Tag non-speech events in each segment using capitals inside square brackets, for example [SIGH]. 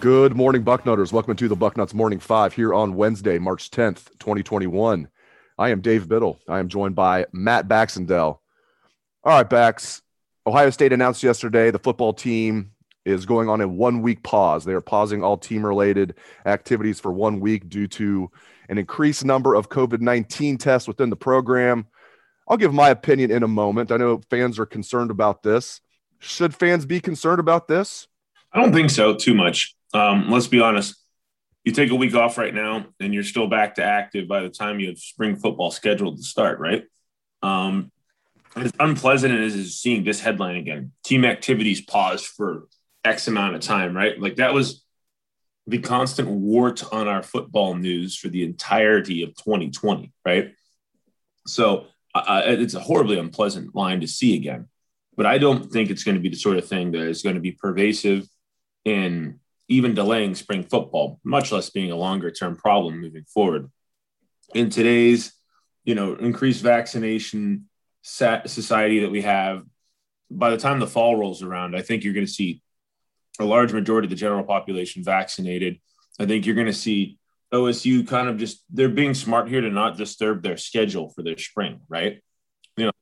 Good morning, Bucknutters. Welcome to the Bucknuts Morning Five here on Wednesday, March 10th, 2021. I am Dave Biddle. I am joined by Matt Baxendale. All right, Bax. Ohio State announced yesterday the football team is going on a one week pause. They are pausing all team related activities for one week due to an increased number of COVID 19 tests within the program. I'll give my opinion in a moment. I know fans are concerned about this. Should fans be concerned about this? I don't think so too much. Um, let's be honest. You take a week off right now, and you're still back to active by the time you have spring football scheduled to start, right? Um, as unpleasant as is seeing this headline again, team activities paused for X amount of time, right? Like that was the constant wart on our football news for the entirety of 2020, right? So uh, it's a horribly unpleasant line to see again. But I don't think it's going to be the sort of thing that is going to be pervasive in even delaying spring football, much less being a longer term problem moving forward. In today's, you know, increased vaccination society that we have, by the time the fall rolls around, I think you're going to see a large majority of the general population vaccinated. I think you're going to see OSU kind of just they're being smart here to not disturb their schedule for their spring, right? You know,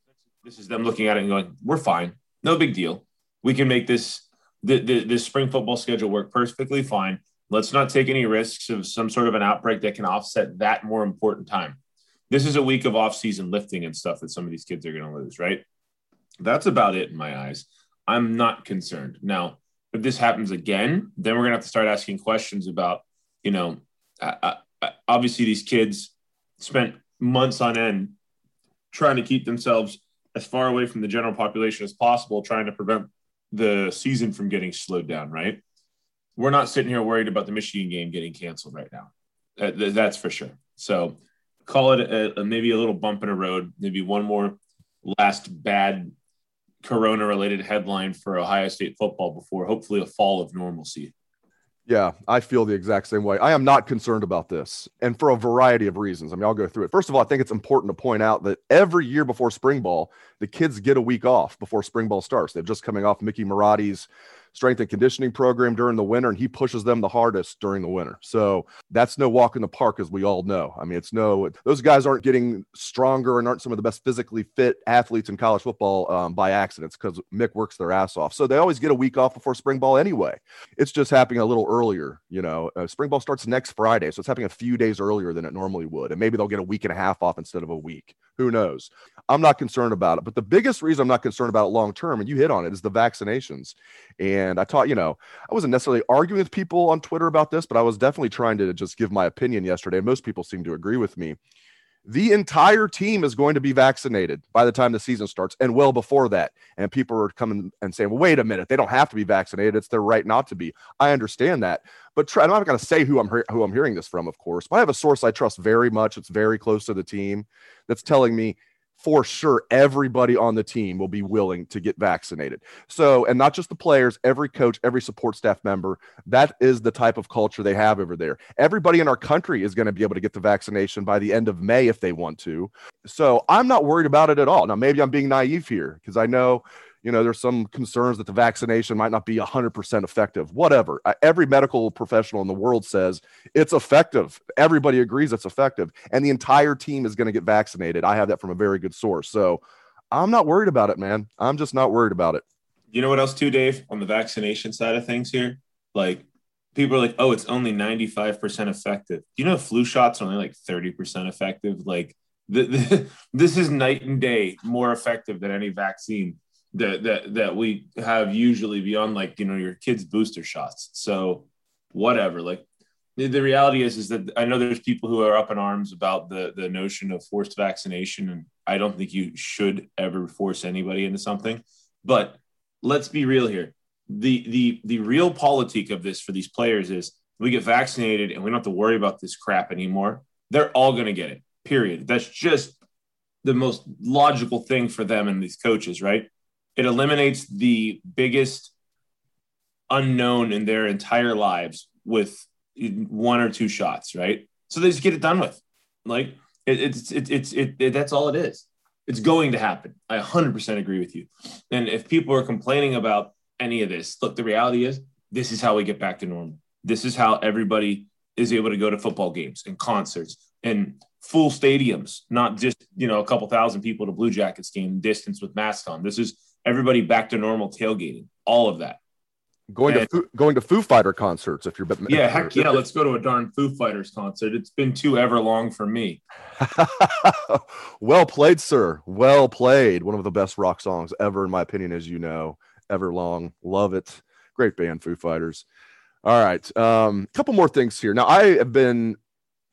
this is them looking at it and going, "We're fine, no big deal. We can make this the, the, the spring football schedule worked perfectly fine. Let's not take any risks of some sort of an outbreak that can offset that more important time. This is a week of off-season lifting and stuff that some of these kids are going to lose, right? That's about it in my eyes. I'm not concerned. Now, if this happens again, then we're going to have to start asking questions about, you know, uh, uh, obviously these kids spent months on end trying to keep themselves as far away from the general population as possible, trying to prevent the season from getting slowed down, right? We're not sitting here worried about the Michigan game getting canceled right now. That's for sure. So call it a, a, maybe a little bump in a road, maybe one more last bad corona related headline for Ohio State football before hopefully a fall of normalcy. Yeah, I feel the exact same way. I am not concerned about this, and for a variety of reasons. I mean, I'll go through it. First of all, I think it's important to point out that every year before spring ball, the kids get a week off before spring ball starts. They're just coming off Mickey Marotti's strength and conditioning program during the winter, and he pushes them the hardest during the winter. So that's no walk in the park, as we all know. I mean, it's no, those guys aren't getting stronger and aren't some of the best physically fit athletes in college football um, by accidents because Mick works their ass off. So they always get a week off before spring ball anyway. It's just happening a little earlier. You know, uh, spring ball starts next Friday. So it's happening a few days earlier than it normally would. And maybe they'll get a week and a half off instead of a week. Who knows? I'm not concerned about it. But the biggest reason I'm not concerned about it long term, and you hit on it, is the vaccinations. And I taught, you know, I wasn't necessarily arguing with people on Twitter about this, but I was definitely trying to just give my opinion yesterday. Most people seem to agree with me. The entire team is going to be vaccinated by the time the season starts and well before that. And people are coming and saying, well, wait a minute, they don't have to be vaccinated. It's their right not to be. I understand that. But I'm not going to say who I'm, who I'm hearing this from, of course, but I have a source I trust very much. It's very close to the team that's telling me for sure everybody on the team will be willing to get vaccinated. So, and not just the players, every coach, every support staff member, that is the type of culture they have over there. Everybody in our country is going to be able to get the vaccination by the end of May if they want to. So, I'm not worried about it at all. Now, maybe I'm being naive here because I know you know, there's some concerns that the vaccination might not be 100% effective. Whatever. Every medical professional in the world says it's effective. Everybody agrees it's effective. And the entire team is going to get vaccinated. I have that from a very good source. So I'm not worried about it, man. I'm just not worried about it. You know what else, too, Dave, on the vaccination side of things here? Like, people are like, oh, it's only 95% effective. You know, flu shots are only like 30% effective. Like, the, the, [LAUGHS] this is night and day more effective than any vaccine that, that, that we have usually beyond like, you know, your kids' booster shots. So, whatever. Like, the, reality is, is that I know there's people who are up in arms about the, the notion of forced vaccination. And I don't think you should ever force anybody into something. But let's be real here the the the realpolitik of this for these players is we get vaccinated and we don't have to worry about this crap anymore. They're all going to get it. Period. That's just the most logical thing for them and these coaches, right? It eliminates the biggest unknown in their entire lives with one or two shots, right? So they just get it done with. Like it, it's it, it's it, it that's all it is. It's going to happen. I 100% agree with you. And if people are complaining about any of this. Look, the reality is this is how we get back to normal. This is how everybody is able to go to football games and concerts and full stadiums, not just, you know, a couple thousand people to Blue Jackets game distance with masks on. This is everybody back to normal tailgating, all of that. Going and, to Foo, going to Foo Fighter concerts if you're yeah heck yeah let's go to a darn Foo Fighters concert. It's been too ever long for me. [LAUGHS] well played, sir. Well played. One of the best rock songs ever, in my opinion, as you know. Everlong. Love it. Great band, Foo Fighters. All right. A um, couple more things here. Now, I have been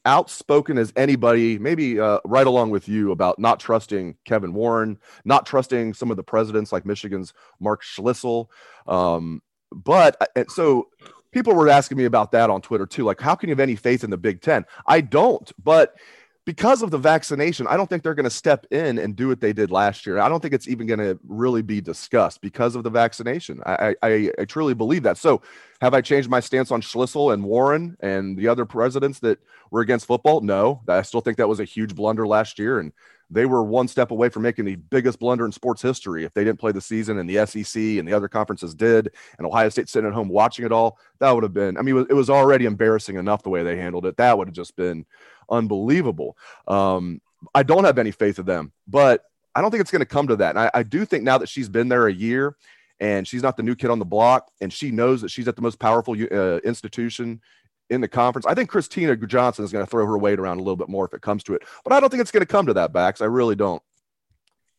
outspoken as anybody, maybe uh, right along with you, about not trusting Kevin Warren, not trusting some of the presidents like Michigan's Mark Schlissel. Um, but uh, so people were asking me about that on Twitter too. Like, how can you have any faith in the Big Ten? I don't, but because of the vaccination, I don't think they're going to step in and do what they did last year. I don't think it's even going to really be discussed because of the vaccination. I, I, I, truly believe that. So, have I changed my stance on Schlissel and Warren and the other presidents that were against football? No, I still think that was a huge blunder last year, and they were one step away from making the biggest blunder in sports history. If they didn't play the season and the SEC and the other conferences did, and Ohio State sitting at home watching it all, that would have been. I mean, it was already embarrassing enough the way they handled it. That would have just been unbelievable. Um, I don't have any faith in them, but I don't think it's going to come to that. And I, I do think now that she's been there a year and she's not the new kid on the block and she knows that she's at the most powerful uh, institution in the conference. I think Kristina Johnson is going to throw her weight around a little bit more if it comes to it, but I don't think it's going to come to that, Bax. I really don't.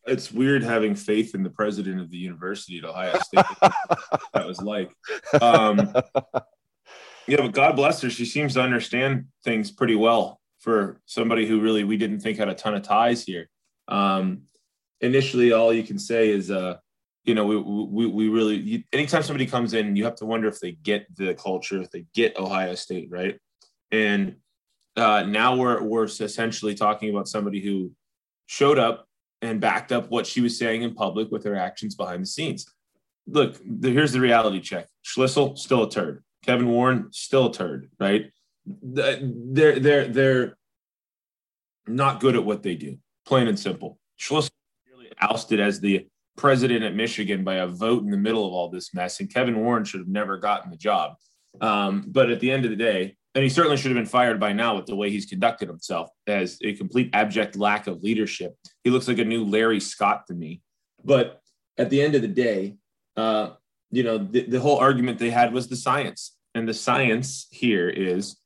It's weird having faith in the president of the university at Ohio State. [LAUGHS] that was like, um, yeah, but God bless her. She seems to understand things pretty well for somebody who really we didn't think had a ton of ties here. Um, initially, all you can say is, uh, you know, we we, we really you, anytime somebody comes in, you have to wonder if they get the culture, if they get Ohio State, right? And uh, now we're we're essentially talking about somebody who showed up and backed up what she was saying in public with her actions behind the scenes. Look, the, here's the reality check: Schlissel still a turd. Kevin Warren still a turd, right? They're they're they're not good at what they do, plain and simple. Schlissel really ousted as the president at Michigan by a vote in the middle of all this mess, and Kevin Warren should have never gotten the job. Um, but at the end of the day, and he certainly should have been fired by now with the way he's conducted himself as a complete abject lack of leadership. He looks like a new Larry Scott to me. But at the end of the day, uh, you know, the, the whole argument they had was the science. And the science here is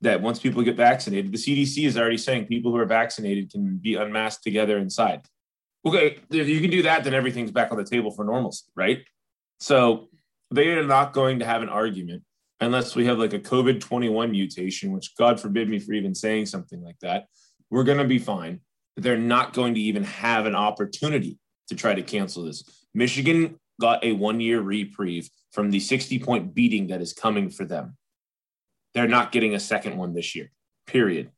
that once people get vaccinated, the CDC is already saying people who are vaccinated can be unmasked together inside. Okay, if you can do that, then everything's back on the table for normalcy, right? So they are not going to have an argument unless we have like a COVID 21 mutation, which God forbid me for even saying something like that. We're going to be fine. They're not going to even have an opportunity to try to cancel this. Michigan got a one year reprieve from the 60 point beating that is coming for them. They're not getting a second one this year, period.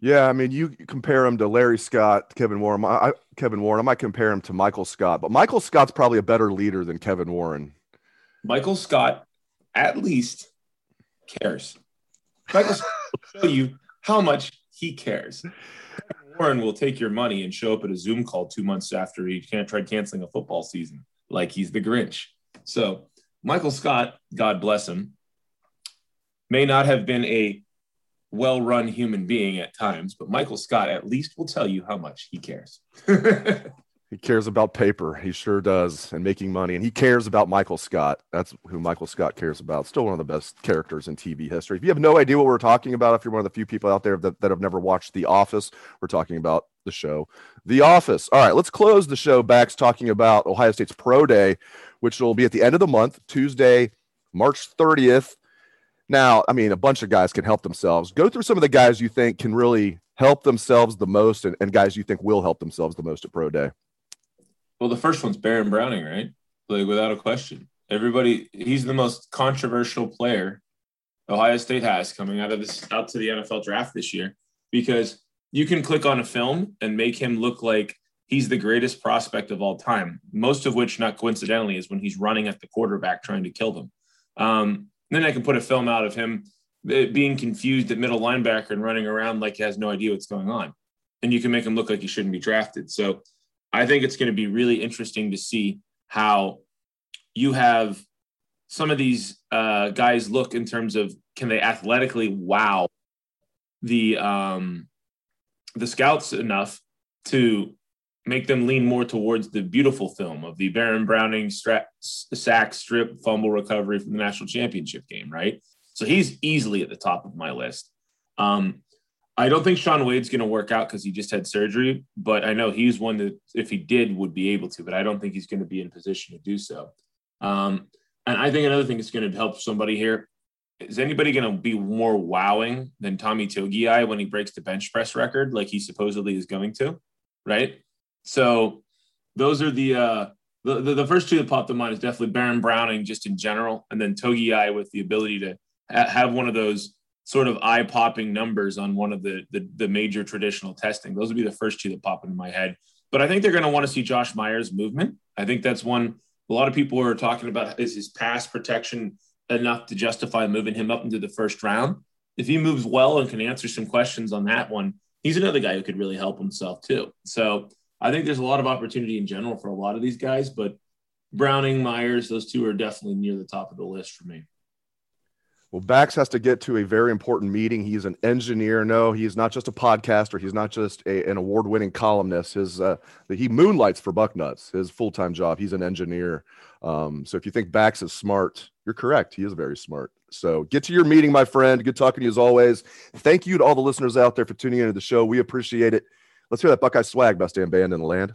Yeah, I mean, you compare him to Larry Scott, Kevin Warren. I, Kevin Warren, I might compare him to Michael Scott, but Michael Scott's probably a better leader than Kevin Warren. Michael Scott, at least, cares. Michael Scott will [LAUGHS] show you how much he cares. Warren will take your money and show up at a Zoom call two months after he can't try canceling a football season, like he's the Grinch. So Michael Scott, God bless him, may not have been a well run human being at times, but Michael Scott at least will tell you how much he cares. [LAUGHS] He cares about paper. He sure does, and making money. And he cares about Michael Scott. That's who Michael Scott cares about. Still one of the best characters in TV history. If you have no idea what we're talking about, if you're one of the few people out there that, that have never watched The Office, we're talking about the show The Office. All right, let's close the show back talking about Ohio State's Pro Day, which will be at the end of the month, Tuesday, March 30th. Now, I mean, a bunch of guys can help themselves. Go through some of the guys you think can really help themselves the most and, and guys you think will help themselves the most at Pro Day. Well, the first one's Baron Browning, right? Like without a question. Everybody, he's the most controversial player Ohio State has coming out of this out to the NFL draft this year because you can click on a film and make him look like he's the greatest prospect of all time. Most of which, not coincidentally, is when he's running at the quarterback trying to kill them. Um, then I can put a film out of him uh, being confused at middle linebacker and running around like he has no idea what's going on, and you can make him look like he shouldn't be drafted. So I think it's going to be really interesting to see how you have some of these uh, guys look in terms of can they athletically wow the um, the scouts enough to make them lean more towards the beautiful film of the Baron Browning strap, sack strip fumble recovery from the national championship game, right? So he's easily at the top of my list. Um, I don't think Shaun Wade's going to work out because he just had surgery, but I know he's one that if he did would be able to, but I don't think he's going to be in position to do so. Um, and I think another thing that's going to help somebody here is anybody going to be more wowing than Tommy Togiai when he breaks the bench press record like he supposedly is going to, right? So those are the uh, the, the, the first two that popped in mind is definitely Baron Browning just in general, and then Togiai with the ability to ha- have one of those sort of eye popping numbers on one of the, the, the major traditional testing. Those would be the first two that pop into my head. But I think they're going to want to see Josh Myers' movement. I think that's one a lot of people are talking about is his pass protection enough to justify moving him up into the first round. If he moves well and can answer some questions on that one, he's another guy who could really help himself too. So I think there's a lot of opportunity in general for a lot of these guys, but Browning, Myers, those two are definitely near the top of the list for me. Well, Bax has to get to a very important meeting. He's an engineer. No, he's not just a podcaster. He's not just a, an award-winning columnist. His uh, he moonlights for Bucknuts. His full-time job. He's an engineer. Um, so if you think Bax is smart, you're correct. He is very smart. So get to your meeting, my friend. Good talking to you as always. Thank you to all the listeners out there for tuning into the show. We appreciate it. Let's hear that Buckeye swag, best damn band in the land.